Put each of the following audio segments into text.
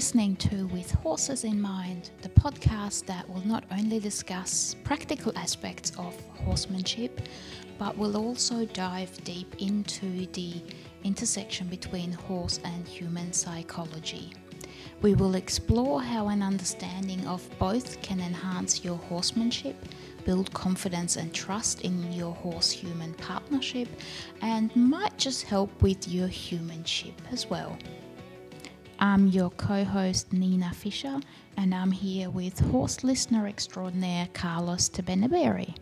listening to With Horses in Mind, the podcast that will not only discuss practical aspects of horsemanship, but will also dive deep into the intersection between horse and human psychology. We will explore how an understanding of both can enhance your horsemanship, build confidence and trust in your horse human partnership, and might just help with your humanship as well. I'm your co host Nina Fisher, and I'm here with horse listener extraordinaire Carlos Tabernaberri.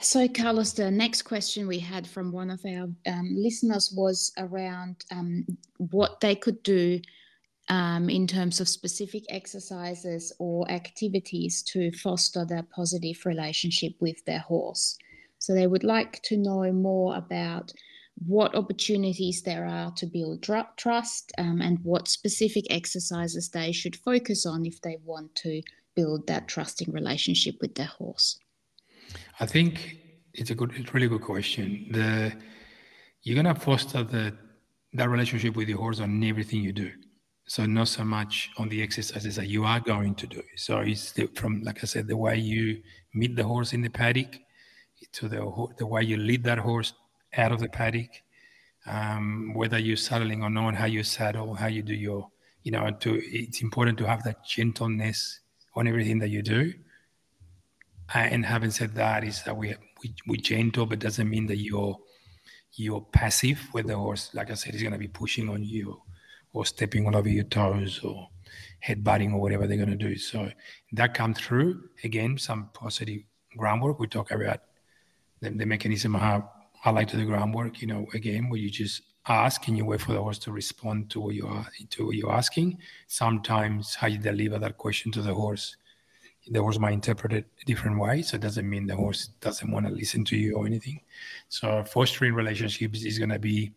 So, Carlos, the next question we had from one of our um, listeners was around um, what they could do um, in terms of specific exercises or activities to foster that positive relationship with their horse. So they would like to know more about what opportunities there are to build trust um, and what specific exercises they should focus on if they want to build that trusting relationship with their horse. I think it's a good, it's a really good question. The you're gonna foster the that relationship with your horse on everything you do. So not so much on the exercises that you are going to do. So it's the, from, like I said, the way you meet the horse in the paddock to the the way you lead that horse out of the paddock, um, whether you're saddling or not, how you saddle, how you do your, you know, to it's important to have that gentleness on everything that you do. Uh, and having said that, is that we we we gentle, but doesn't mean that you're you're passive. with the horse, like I said, is going to be pushing on you or stepping all over your toes or headbutting or whatever they're going to do. So that comes through again, some positive groundwork. We talk about the, the mechanism how I like to do groundwork, you know, again, where you just ask and you wait for the horse to respond to what you are to what you're asking. Sometimes how you deliver that question to the horse, the horse might interpret it a different way. So it doesn't mean the horse doesn't want to listen to you or anything. So fostering relationships is gonna be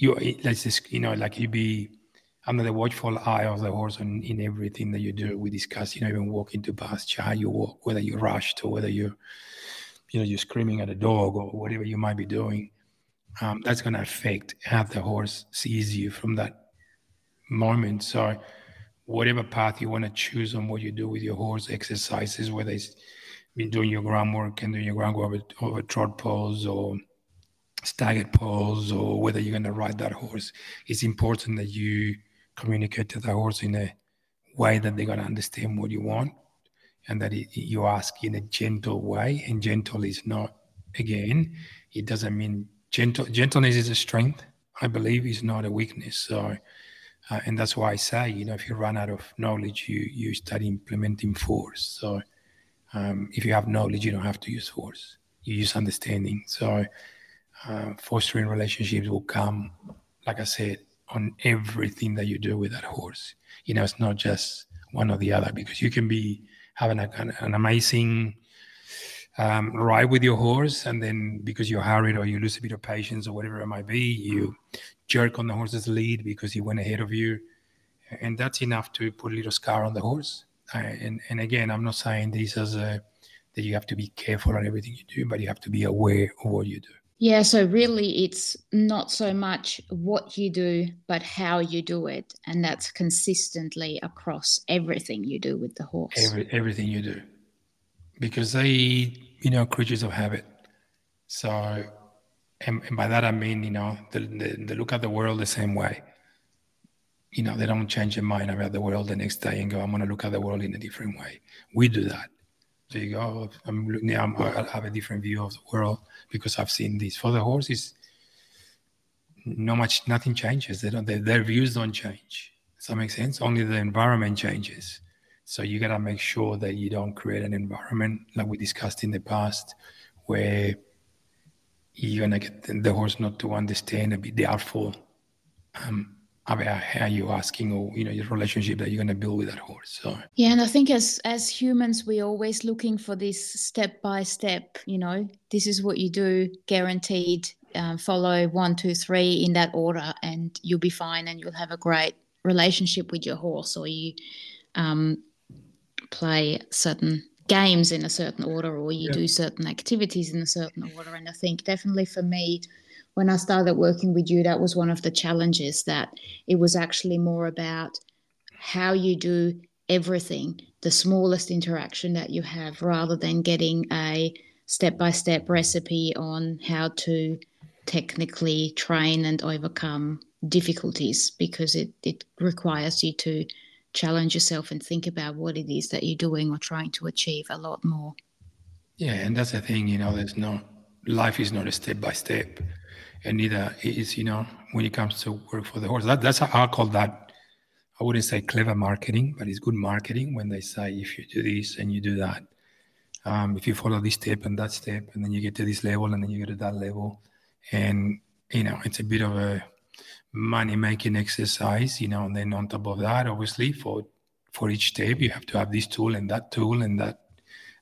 you let's just you know like you be under the watchful eye of the horse in, in everything that you do. We discuss, you know, even walking to pasture, how you walk, whether you're rushed or whether you're, you know, you're screaming at a dog or whatever you might be doing. Um, that's going to affect how the horse sees you from that moment. So, whatever path you want to choose on what you do with your horse, exercises, whether it's been doing your groundwork and doing your groundwork over, over trot poles or staggered poles or whether you're going to ride that horse, it's important that you communicate to the horse in a way that they're going to understand what you want and that it, you ask in a gentle way. And gentle is not, again, it doesn't mean gentle. Gentleness is a strength. I believe is not a weakness. So, uh, and that's why I say, you know, if you run out of knowledge, you you start implementing force. So, um, if you have knowledge, you don't have to use force. You use understanding. So, uh, fostering relationships will come, like I said, on everything that you do with that horse. You know, it's not just one or the other because you can be having a, an amazing um, ride with your horse, and then because you're hurried or you lose a bit of patience or whatever it might be, you jerk on the horse's lead because he went ahead of you, and that's enough to put a little scar on the horse. Uh, and and again, I'm not saying this as a that you have to be careful on everything you do, but you have to be aware of what you do. Yeah, so really it's not so much what you do, but how you do it. And that's consistently across everything you do with the horse. Every, everything you do. Because they, you know, creatures of habit. So, and, and by that I mean, you know, they, they, they look at the world the same way. You know, they don't change their mind about the world the next day and go, I'm going to look at the world in a different way. We do that. So you go, I'm now I'm, I have a different view of the world because I've seen this. For the horses, no much, nothing changes. They don't, their views don't change. Does that make sense? Only the environment changes. So you gotta make sure that you don't create an environment like we discussed in the past, where you're gonna get the horse not to understand and be doubtful. Um, about how you're asking or you know your relationship that you're going to build with that horse so yeah and i think as as humans we're always looking for this step by step you know this is what you do guaranteed um, follow one two three in that order and you'll be fine and you'll have a great relationship with your horse or you um, play certain games in a certain order or you yeah. do certain activities in a certain order. And I think definitely for me, when I started working with you, that was one of the challenges that it was actually more about how you do everything, the smallest interaction that you have, rather than getting a step by step recipe on how to technically train and overcome difficulties because it, it requires you to challenge yourself and think about what it is that you're doing or trying to achieve a lot more. Yeah, and that's the thing, you know, there's no life is not a step by step. And neither is, you know, when it comes to work for the horse. That, that's how I call that I wouldn't say clever marketing, but it's good marketing when they say if you do this and you do that. Um, if you follow this step and that step, and then you get to this level, and then you get to that level, and you know it's a bit of a money making exercise, you know. And then on top of that, obviously, for for each step, you have to have this tool and that tool and that,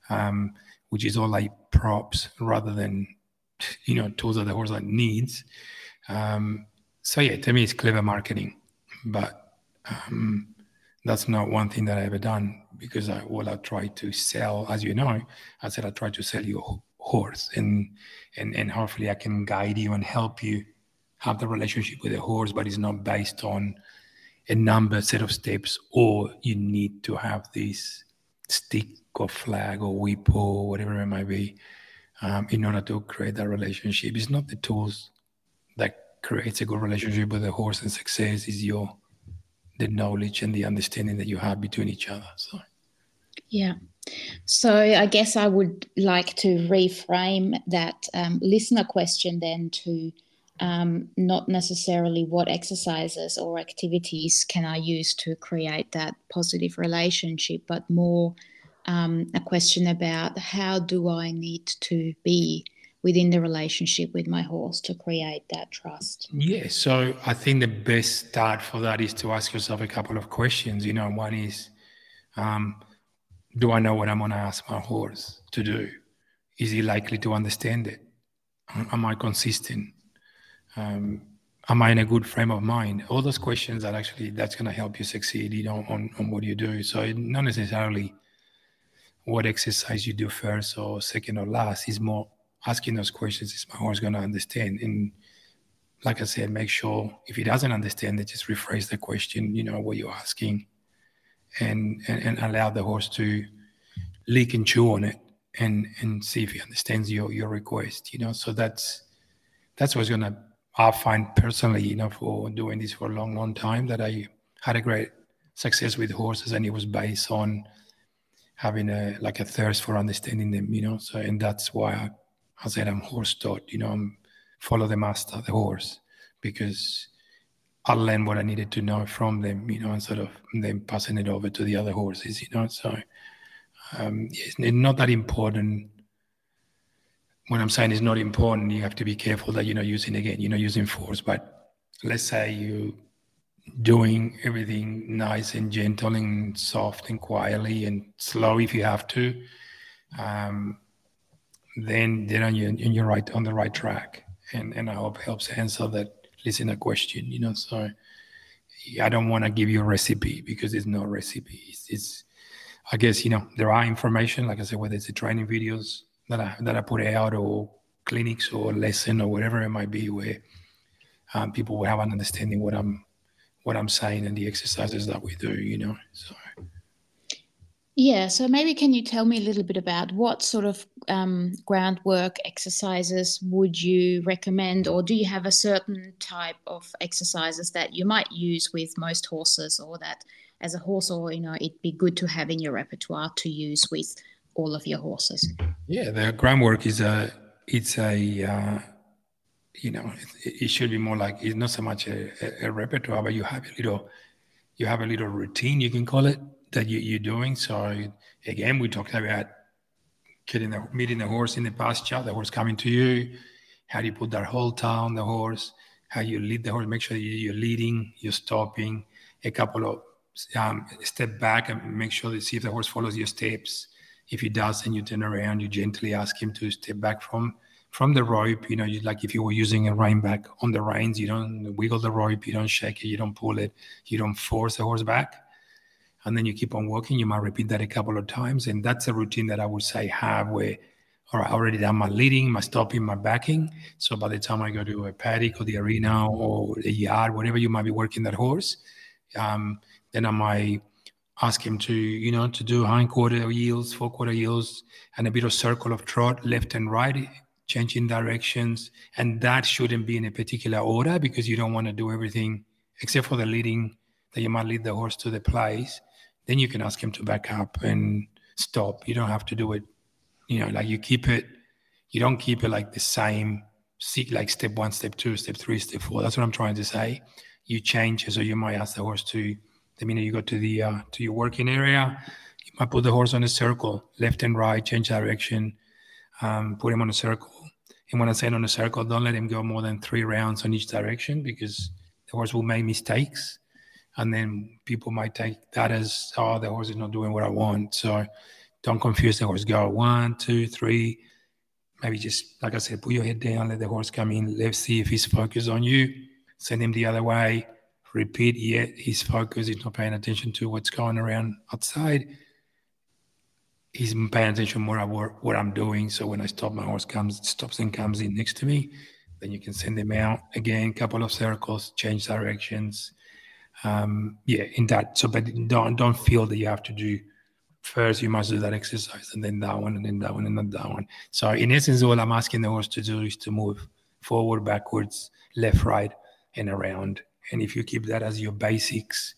um, which is all like props rather than you know tools that the horse needs. Um, so yeah, to me, it's clever marketing, but um, that's not one thing that I ever done because I, what I try to sell, as you know, I said I try to sell you a horse, and and and hopefully I can guide you and help you have the relationship with the horse, but it's not based on a number set of steps, or you need to have this stick or flag or whip or whatever it might be um, in order to create that relationship. It's not the tools that creates a good relationship with the horse and success is your the knowledge and the understanding that you have between each other. So, yeah. So I guess I would like to reframe that um, listener question then to um, not necessarily what exercises or activities can I use to create that positive relationship, but more um, a question about how do I need to be within the relationship with my horse to create that trust? Yeah, so I think the best start for that is to ask yourself a couple of questions. You know, one is, um, do I know what I'm going to ask my horse to do? Is he likely to understand it? Am I consistent? Um, am I in a good frame of mind? All those questions that actually that's going to help you succeed, you know, on, on what you do. So not necessarily what exercise you do first or second or last. Is more asking those questions is my horse going to understand and like i said make sure if he doesn't understand it just rephrase the question you know what you're asking and, and and, allow the horse to lick and chew on it and and see if he understands your your request you know so that's that's what's gonna i find personally you know for doing this for a long long time that i had a great success with horses and it was based on having a like a thirst for understanding them you know so and that's why i I said I'm horse taught, you know, I'm follow the master, the horse, because I learned what I needed to know from them, you know, and sort of then passing it over to the other horses, you know. So um, it's not that important. What I'm saying is not important. You have to be careful that you're not using again, you're not using force. But let's say you doing everything nice and gentle and soft and quietly and slow if you have to. Um, then then you're, you're right on the right track. And and I hope helps answer that listener question. You know, so I don't want to give you a recipe because there's no recipe. It's, it's, I guess you know there are information, like I said, whether it's the training videos that I that I put out or clinics or lesson or whatever it might be, where um, people will have an understanding what I'm what I'm saying and the exercises that we do. You know, so. Yeah, so maybe can you tell me a little bit about what sort of um, groundwork exercises would you recommend, or do you have a certain type of exercises that you might use with most horses, or that as a horse, or you know, it'd be good to have in your repertoire to use with all of your horses? Yeah, the groundwork is a it's a uh, you know it, it, should be more like it's not so much a, a, a repertoire, but you have a little you have a little routine you can call it that you, you're doing. So again, we talked about getting the meeting the horse in the pasture, the horse coming to you. How do you put that whole town, the horse? How you lead the horse? Make sure you're leading, you're stopping. A couple of um, step back and make sure to see if the horse follows your steps. If he does, then you turn around. You gently ask him to step back from from the rope. You know, you, like if you were using a rein back on the reins, you don't wiggle the rope, you don't shake it, you don't pull it, you don't force the horse back and then you keep on walking. You might repeat that a couple of times. And that's a routine that I would say have where or I already done my leading, my stopping, my backing. So by the time I go to a paddock or the arena or the yard, whatever you might be working that horse, um, then I might ask him to, you know, to do hind quarter yields, forequarter yields, and a bit of circle of trot, left and right, changing directions. And that shouldn't be in a particular order because you don't want to do everything except for the leading that you might lead the horse to the place. Then you can ask him to back up and stop. You don't have to do it you know, like you keep it, you don't keep it like the same, like step one, step two, step three, step four. That's what I'm trying to say. You change. So you might ask the horse to, the minute you go to the, uh, to your working area, you might put the horse on a circle, left and right, change direction, um, put him on a circle. And when I say on a circle, don't let him go more than three rounds on each direction because the horse will make mistakes. And then people might take that as, oh, the horse is not doing what I want. So don't confuse the horse. Go one, two, three. Maybe just, like I said, put your head down, let the horse come in. Let's see if he's focused on you. Send him the other way. Repeat, yet he's focused. He's not paying attention to what's going around outside. He's paying attention more at what I'm doing. So when I stop, my horse comes, stops and comes in next to me. Then you can send him out again, couple of circles, change directions. Um, yeah, in that. So, but don't don't feel that you have to do first you must do that exercise and then that one and then that one and then that one. So in essence, all I'm asking the horse to do is to move forward, backwards, left, right, and around. And if you keep that as your basics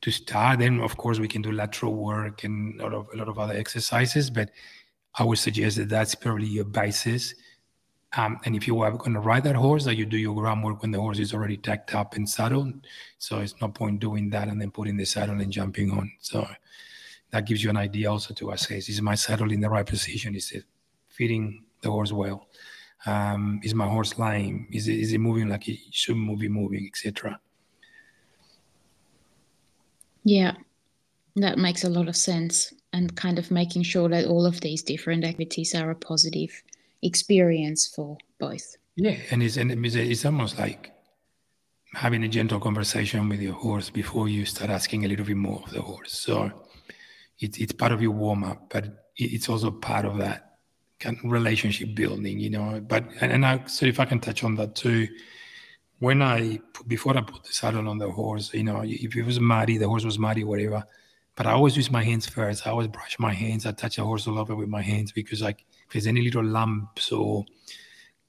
to start, then of course we can do lateral work and a lot of a lot of other exercises. But I would suggest that that's probably your basis. Um, and if you are going to ride that horse, that you do your groundwork when the horse is already tacked up and saddled. So it's no point doing that and then putting the saddle and jumping on. So that gives you an idea also to assess is my saddle in the right position? Is it fitting the horse well? Um, is my horse lying? Is it, is it moving like it should be moving, etc.? Yeah, that makes a lot of sense. And kind of making sure that all of these different activities are a positive experience for both. Yeah, and it's and it's, almost like having a gentle conversation with your horse before you start asking a little bit more of the horse. So it's it's part of your warm up, but it's also part of that kind of relationship building, you know. But and, and I so if I can touch on that too, when I before I put the saddle on the horse, you know, if it was muddy, the horse was muddy, whatever. But I always use my hands first. I always brush my hands. I touch the horse all over with my hands because like if there's any little lumps or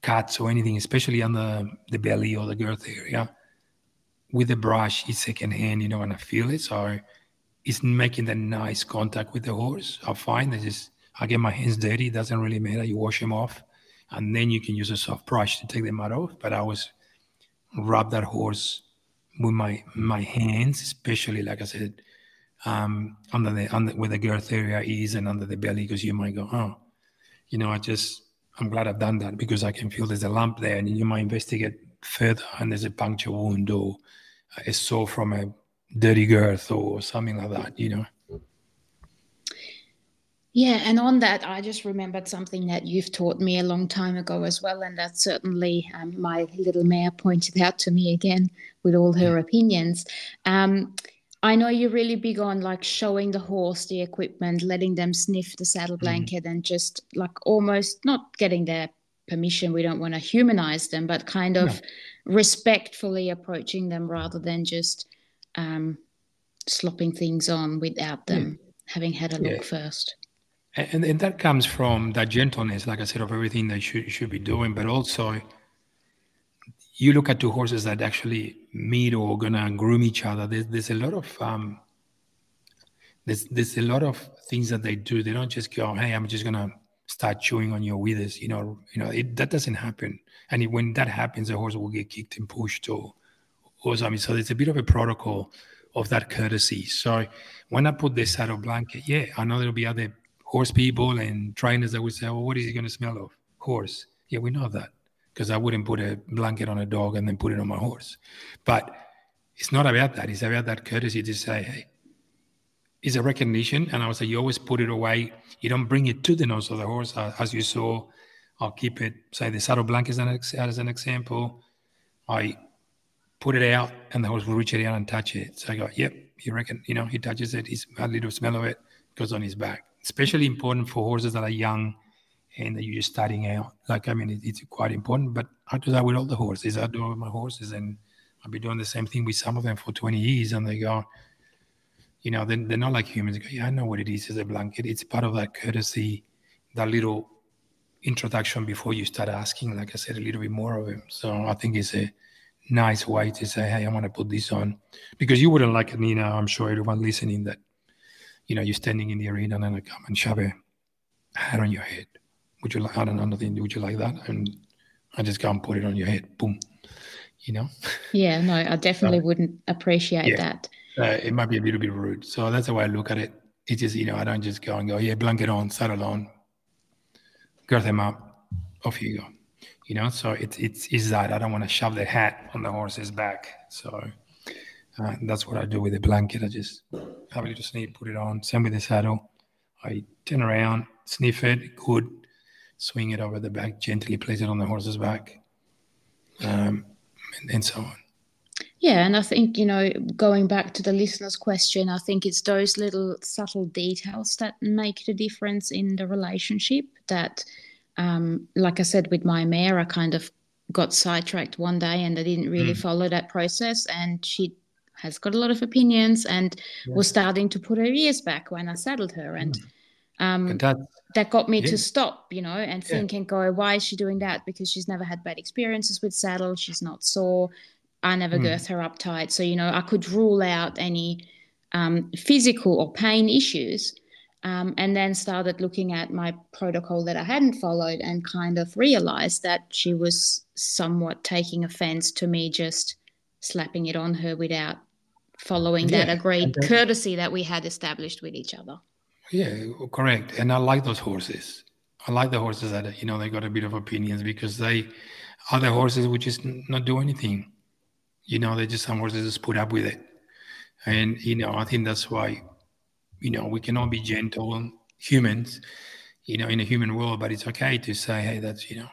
cuts or anything, especially on the, the belly or the girth area, with the brush, it's second hand, you know, and I feel it. So it's making that nice contact with the horse. I find that just I get my hands dirty. It doesn't really matter. You wash them off, and then you can use a soft brush to take them out off. But I always rub that horse with my my hands, especially like I said, um, under the under where the girth area is and under the belly, because you might go, oh, you know, I just I'm glad I've done that because I can feel there's a lump there, and you might investigate further, and there's a puncture wound or a sore from a dirty girth or something like that, you know. Yeah, and on that, I just remembered something that you've taught me a long time ago as well, and that certainly um, my little mare pointed out to me again with all her yeah. opinions. Um, I know you're really big on like showing the horse the equipment, letting them sniff the saddle mm-hmm. blanket, mm and just like almost not getting their permission. We don't want to humanize them, but kind of no. respectfully approaching them rather than just um, slopping things on without them yeah. having had a look yeah. first. And, and that comes from that gentleness, like I said, of everything they should should be doing, but also you look at two horses that actually meet or gonna groom each other. There's, there's a lot of um, there's there's a lot of things that they do. They don't just go, "Hey, I'm just gonna start chewing on your withers." You know, you know it, that doesn't happen. And it, when that happens, the horse will get kicked and pushed or or something. So there's a bit of a protocol of that courtesy. So when I put the saddle blanket, yeah, I know there'll be other horse people and trainers that would say, well, what is he going to smell of? Horse. Yeah, we know that because I wouldn't put a blanket on a dog and then put it on my horse. But it's not about that. It's about that courtesy to say, hey, it's a recognition. And I would say, you always put it away. You don't bring it to the nose of the horse. Uh, as you saw, I'll keep it, say the saddle blanket as an example. I put it out, and the horse will reach it out and touch it. So I go, yep, He reckon, you know, he touches it, he's a little smell of it, goes on his back. Especially important for horses that are young and that you're just starting out. Like, I mean, it, it's quite important, but I do that with all the horses. I do it with my horses, and I've been doing the same thing with some of them for 20 years, and they go, you know, they're, they're not like humans. Go, yeah, I know what it is as a blanket. It's part of that courtesy, that little introduction before you start asking, like I said, a little bit more of him. So I think it's a nice way to say, hey, I want to put this on. Because you wouldn't like it, Nina, I'm sure everyone listening that, you know, you're standing in the arena and then I come and shove a hat on your head. Would you like, I don't know, nothing, would you like that? And I just go and put it on your head, boom, you know? Yeah, no, I definitely wouldn't appreciate yeah. that. Uh, it might be a little bit rude. So that's the way I look at it. It's just, you know, I don't just go and go, yeah, blanket on, saddle on, girth them up, off you go you know so it's it's is that i don't want to shove the hat on the horse's back so uh, that's what i do with the blanket i just have just need to put it on send me the saddle i turn around sniff it good swing it over the back gently place it on the horse's back um, and, and so on yeah, and I think, you know, going back to the listener's question, I think it's those little subtle details that make the difference in the relationship that um, like I said with my mare, I kind of got sidetracked one day and I didn't really mm. follow that process. And she has got a lot of opinions and yeah. was starting to put her ears back when I saddled her. And, mm. um, and that, that got me yeah. to stop, you know, and think yeah. and go, why is she doing that? Because she's never had bad experiences with saddle. She's not sore. I never mm. girth her up tight. So, you know, I could rule out any um, physical or pain issues um, and then started looking at my protocol that I hadn't followed and kind of realized that she was somewhat taking offense to me just slapping it on her without following yeah, that agreed courtesy that we had established with each other. Yeah, correct. And I like those horses. I like the horses that you know they got a bit of opinions because they other horses would just not do anything. You know, they just some horses just put up with it. And you know, I think that's why you know, we cannot be gentle humans, you know, in a human world, but it's okay to say, hey, that's, you know,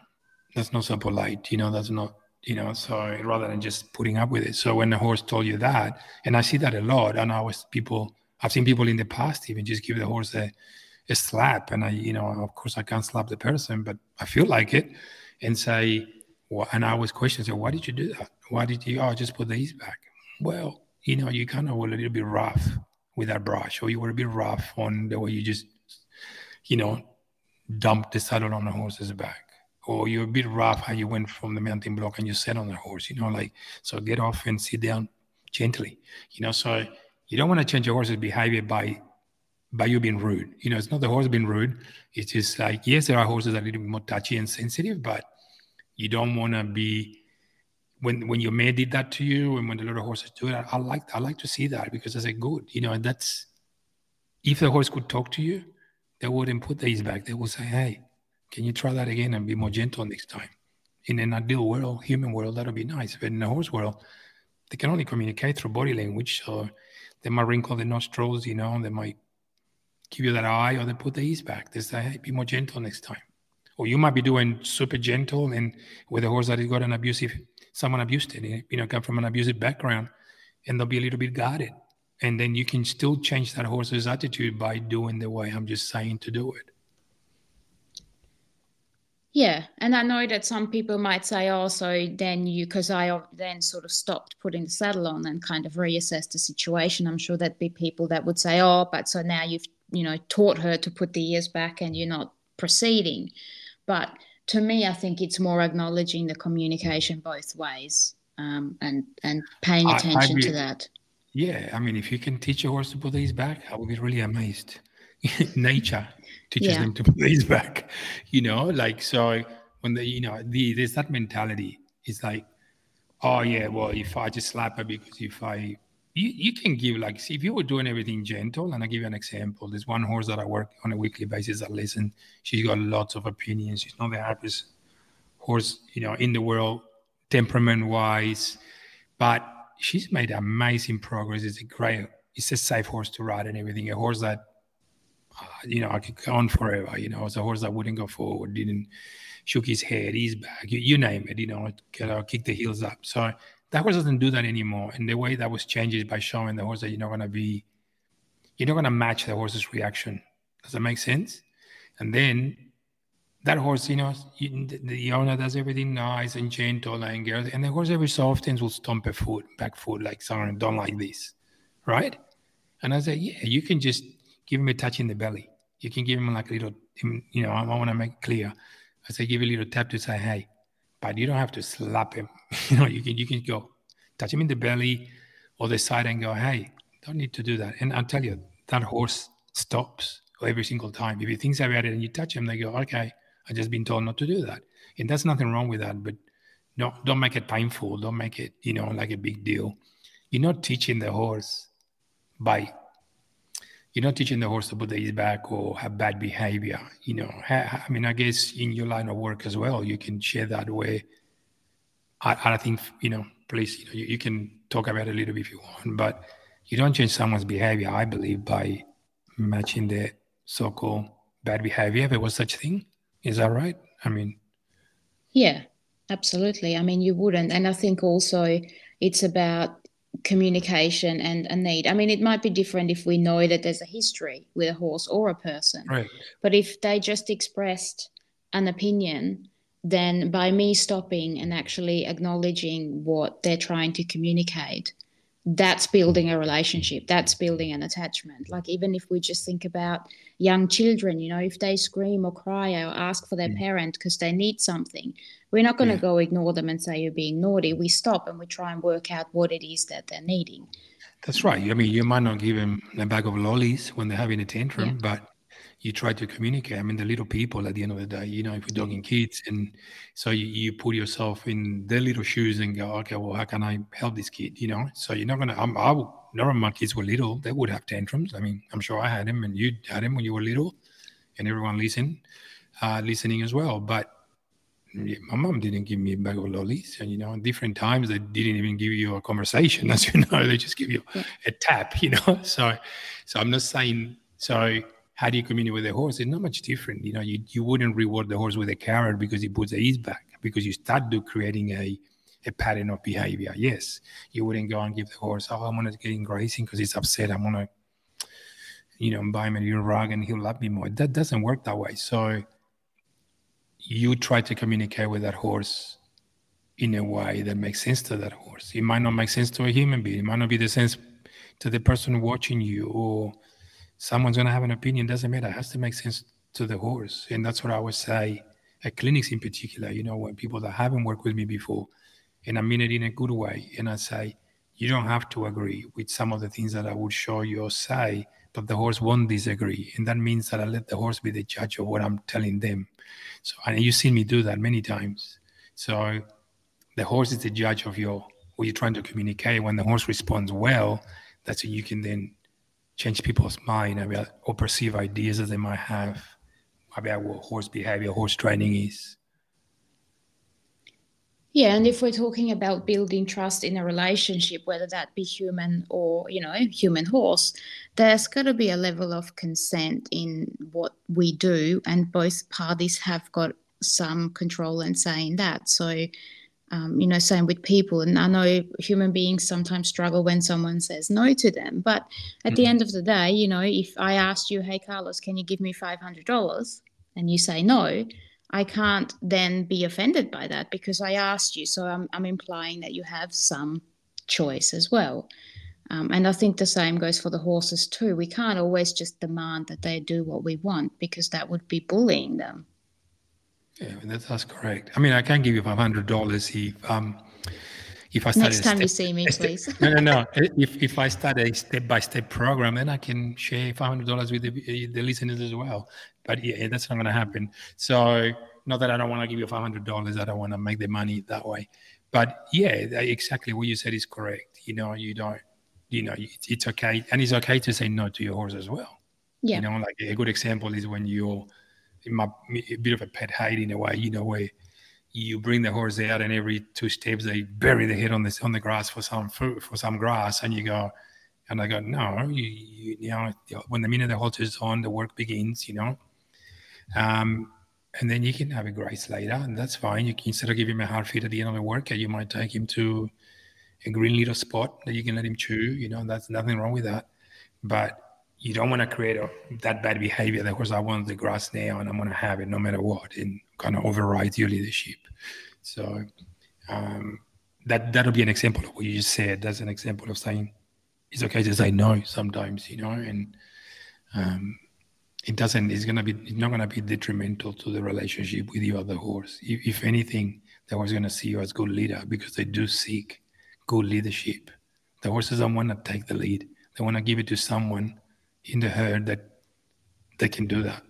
that's not so polite, you know, that's not, you know, so rather than just putting up with it. So when the horse told you that, and I see that a lot, and I was people, I've seen people in the past even just give the horse a, a slap, and I, you know, of course I can't slap the person, but I feel like it, and say, well, and I always question, so why did you do that? Why did you? Oh, just put the back. Well, you know, you kind of were a little bit rough with that brush, or you were a bit rough on the way you just, you know, dumped the saddle on the horse's back, or you're a bit rough how you went from the mounting block and you sat on the horse, you know, like so get off and sit down gently, you know. So you don't want to change your horse's behavior by by you being rude. You know, it's not the horse being rude. It's just like yes, there are horses that are a little bit more touchy and sensitive, but you don't want to be when when your mare did that to you and when the little horses do it, I, I like I like to see that because I say good, you know, and that's if the horse could talk to you, they wouldn't put these back. They would say, Hey, can you try that again and be more gentle next time? In an ideal world, human world, that would be nice. But in the horse world, they can only communicate through body language. So they might wrinkle their nostrils, you know, they might give you that eye or they put the ears back. They say, hey, be more gentle next time. Or you might be doing super gentle and with a horse that has got an abusive someone abused it, you know, come from an abusive background, and they'll be a little bit guarded. And then you can still change that horse's attitude by doing the way I'm just saying to do it. Yeah, and I know that some people might say, "Oh, so then you," because I then sort of stopped putting the saddle on and kind of reassessed the situation. I'm sure there'd be people that would say, "Oh, but so now you've you know taught her to put the ears back and you're not proceeding," but to me, I think it's more acknowledging the communication both ways um, and and paying attention I, to that. Yeah, I mean, if you can teach a horse to put these back, I would be really amazed. Nature teaches yeah. them to put these back, you know, like so when they, you know, the there's that mentality. It's like, oh yeah, well, if I just slap her because if I you, you can give like see if you were doing everything gentle and i give you an example there's one horse that i work on a weekly basis that listen she's got lots of opinions she's not the happiest horse you know in the world temperament wise but she's made amazing progress it's a great it's a safe horse to ride and everything a horse that Uh, you know i could go on forever you know it's a horse that wouldn't go forward didn't shook his head his back you, you name it you know kick the heels up so that horse doesn't do that anymore. And the way that was changed is by showing the horse that you're not going to be, you're not going to match the horse's reaction. Does that make sense? And then that horse, you know, the owner does everything nice and gentle and girl, and the horse every so often will stomp a foot, back foot, like someone don't like this, right? And I say, yeah, you can just give him a touch in the belly. You can give him like a little, you know, I, want to make clear. I say, give a little tap to say, hey, but you don't have to slap him. you know, you can you can go touch him in the belly or the side and go, hey, don't need to do that. And I'll tell you, that horse stops every single time. If he thinks about it and you touch him, they go, okay, I just been told not to do that. And that's nothing wrong with that, but no, don't make it painful. Don't make it, you know, like a big deal. You're not teaching the horse by you're not teaching the horse to put his back or have bad behavior. You know, I mean, I guess in your line of work as well, you can share that way. I, I think, you know, please, you know, you, you can talk about it a little bit if you want, but you don't change someone's behavior, I believe, by matching the so-called bad behavior, if it was such a thing. Is that right? I mean, yeah, absolutely. I mean, you wouldn't. And I think also it's about communication and a need. I mean, it might be different if we know that there's a history with a horse or a person. Right. But if they just expressed an opinion, then by me stopping and actually acknowledging what they're trying to communicate, that's building a relationship that's building an attachment like even if we just think about young children you know if they scream or cry or ask for their mm. parent because they need something we're not going to yeah. go ignore them and say you're being naughty we stop and we try and work out what it is that they're needing that's right i mean you might not give them a bag of lollies when they're having a tantrum yeah. but you try to communicate. I mean, the little people at the end of the day, you know, if you're talking kids, and so you, you put yourself in their little shoes and go, okay, well, how can I help this kid? You know, so you're not gonna. I'm, I would, none of my kids were little; they would have tantrums. I mean, I'm sure I had them, and you had them when you were little, and everyone listened, uh, listening as well. But my mom didn't give me a bag of lollies, and you know, different times they didn't even give you a conversation, as you know, they just give you a tap, you know. So, so I'm not saying so how do you communicate with the horse? It's not much different. You know, you, you wouldn't reward the horse with a carrot because he puts ease back because you start to creating a, a pattern of behavior. Yes, you wouldn't go and give the horse, oh, I'm to get in grazing because he's upset. I'm to, you know, buy him a new rug and he'll love me more. That doesn't work that way. So you try to communicate with that horse in a way that makes sense to that horse. It might not make sense to a human being. It might not be the sense to the person watching you or someone's going to have an opinion. Doesn't matter. It has to make sense to the horse. And that's what I would say at clinics in particular, you know, when people that haven't worked with me before, and I mean it in a good way. And I say, you don't have to agree with some of the things that I would show you or say, but the horse won't disagree. And that means that I let the horse be the judge of what I'm telling them. So, and you've seen me do that many times. So the horse is the judge of your what you're trying to communicate. When the horse responds well, that's when you can then change people's mind or perceive ideas that they might have about what horse behavior, horse training is. Yeah, and if we're talking about building trust in a relationship, whether that be human or you know human horse, there's got to be a level of consent in what we do, and both parties have got some control and say in that. So um, you know, same with people. And I know human beings sometimes struggle when someone says no to them. But at mm-hmm. the end of the day, you know, if I asked you, hey, Carlos, can you give me $500? And you say no, I can't then be offended by that because I asked you. So I'm, I'm implying that you have some choice as well. Um, and I think the same goes for the horses too. We can't always just demand that they do what we want because that would be bullying them. Yeah, that's, that's correct. I mean, I can give you five hundred dollars if um if I start next time step, you see me, please. no, no, no. If if I start a step by step program, then I can share five hundred dollars with the, the listeners as well. But yeah, that's not going to happen. So not that I don't want to give you five hundred dollars. I don't want to make the money that way. But yeah, exactly what you said is correct. You know, you don't. You know, it's, it's okay, and it's okay to say no to your horse as well. Yeah. You know, like a good example is when you're my, a bit of a pet hate in a way, you know, where you bring the horse out and every two steps they bury the head on this on the grass for some food, for some grass, and you go, and I go, no, you, you, you know, when the minute the halter is on, the work begins, you know. Um, and then you can have a grace later, and that's fine. You can instead of giving him a hard feed at the end of the workout, you might take him to a green little spot that you can let him chew. You know, that's nothing wrong with that. But you don't want to create a, that bad behavior that, of course, I want the grass now and I'm going to have it no matter what and kind of override your leadership. So um, that, that'll be an example of what you just said. That's an example of saying it's okay to say no sometimes, you know, and um, it doesn't, it's to be, it's not to be detrimental to the relationship with your other horse. If, if anything, the horse to see you as good leader because they do seek good leadership. The horses don't want to take the lead. They want to give it to someone in the herd that they can do that.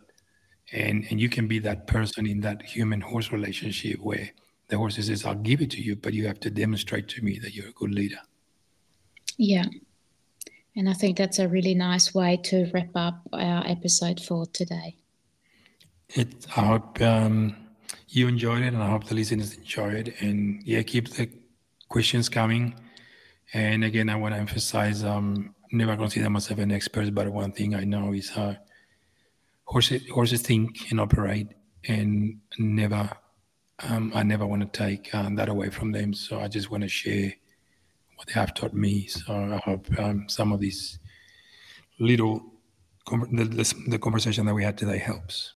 And and you can be that person in that human horse relationship where the horse says, I'll give it to you, but you have to demonstrate to me that you're a good leader. Yeah. And I think that's a really nice way to wrap up our episode for today. It, I hope um, you enjoyed it and I hope the listeners enjoy it. And yeah, keep the questions coming. And again, I want to emphasize um, never consider myself an expert, but one thing I know is how horses, horses think and operate, and never, um, I never want to take um, that away from them. So I just want to share what they have taught me. So I hope um, some of these little, the, the conversation that we had today helps.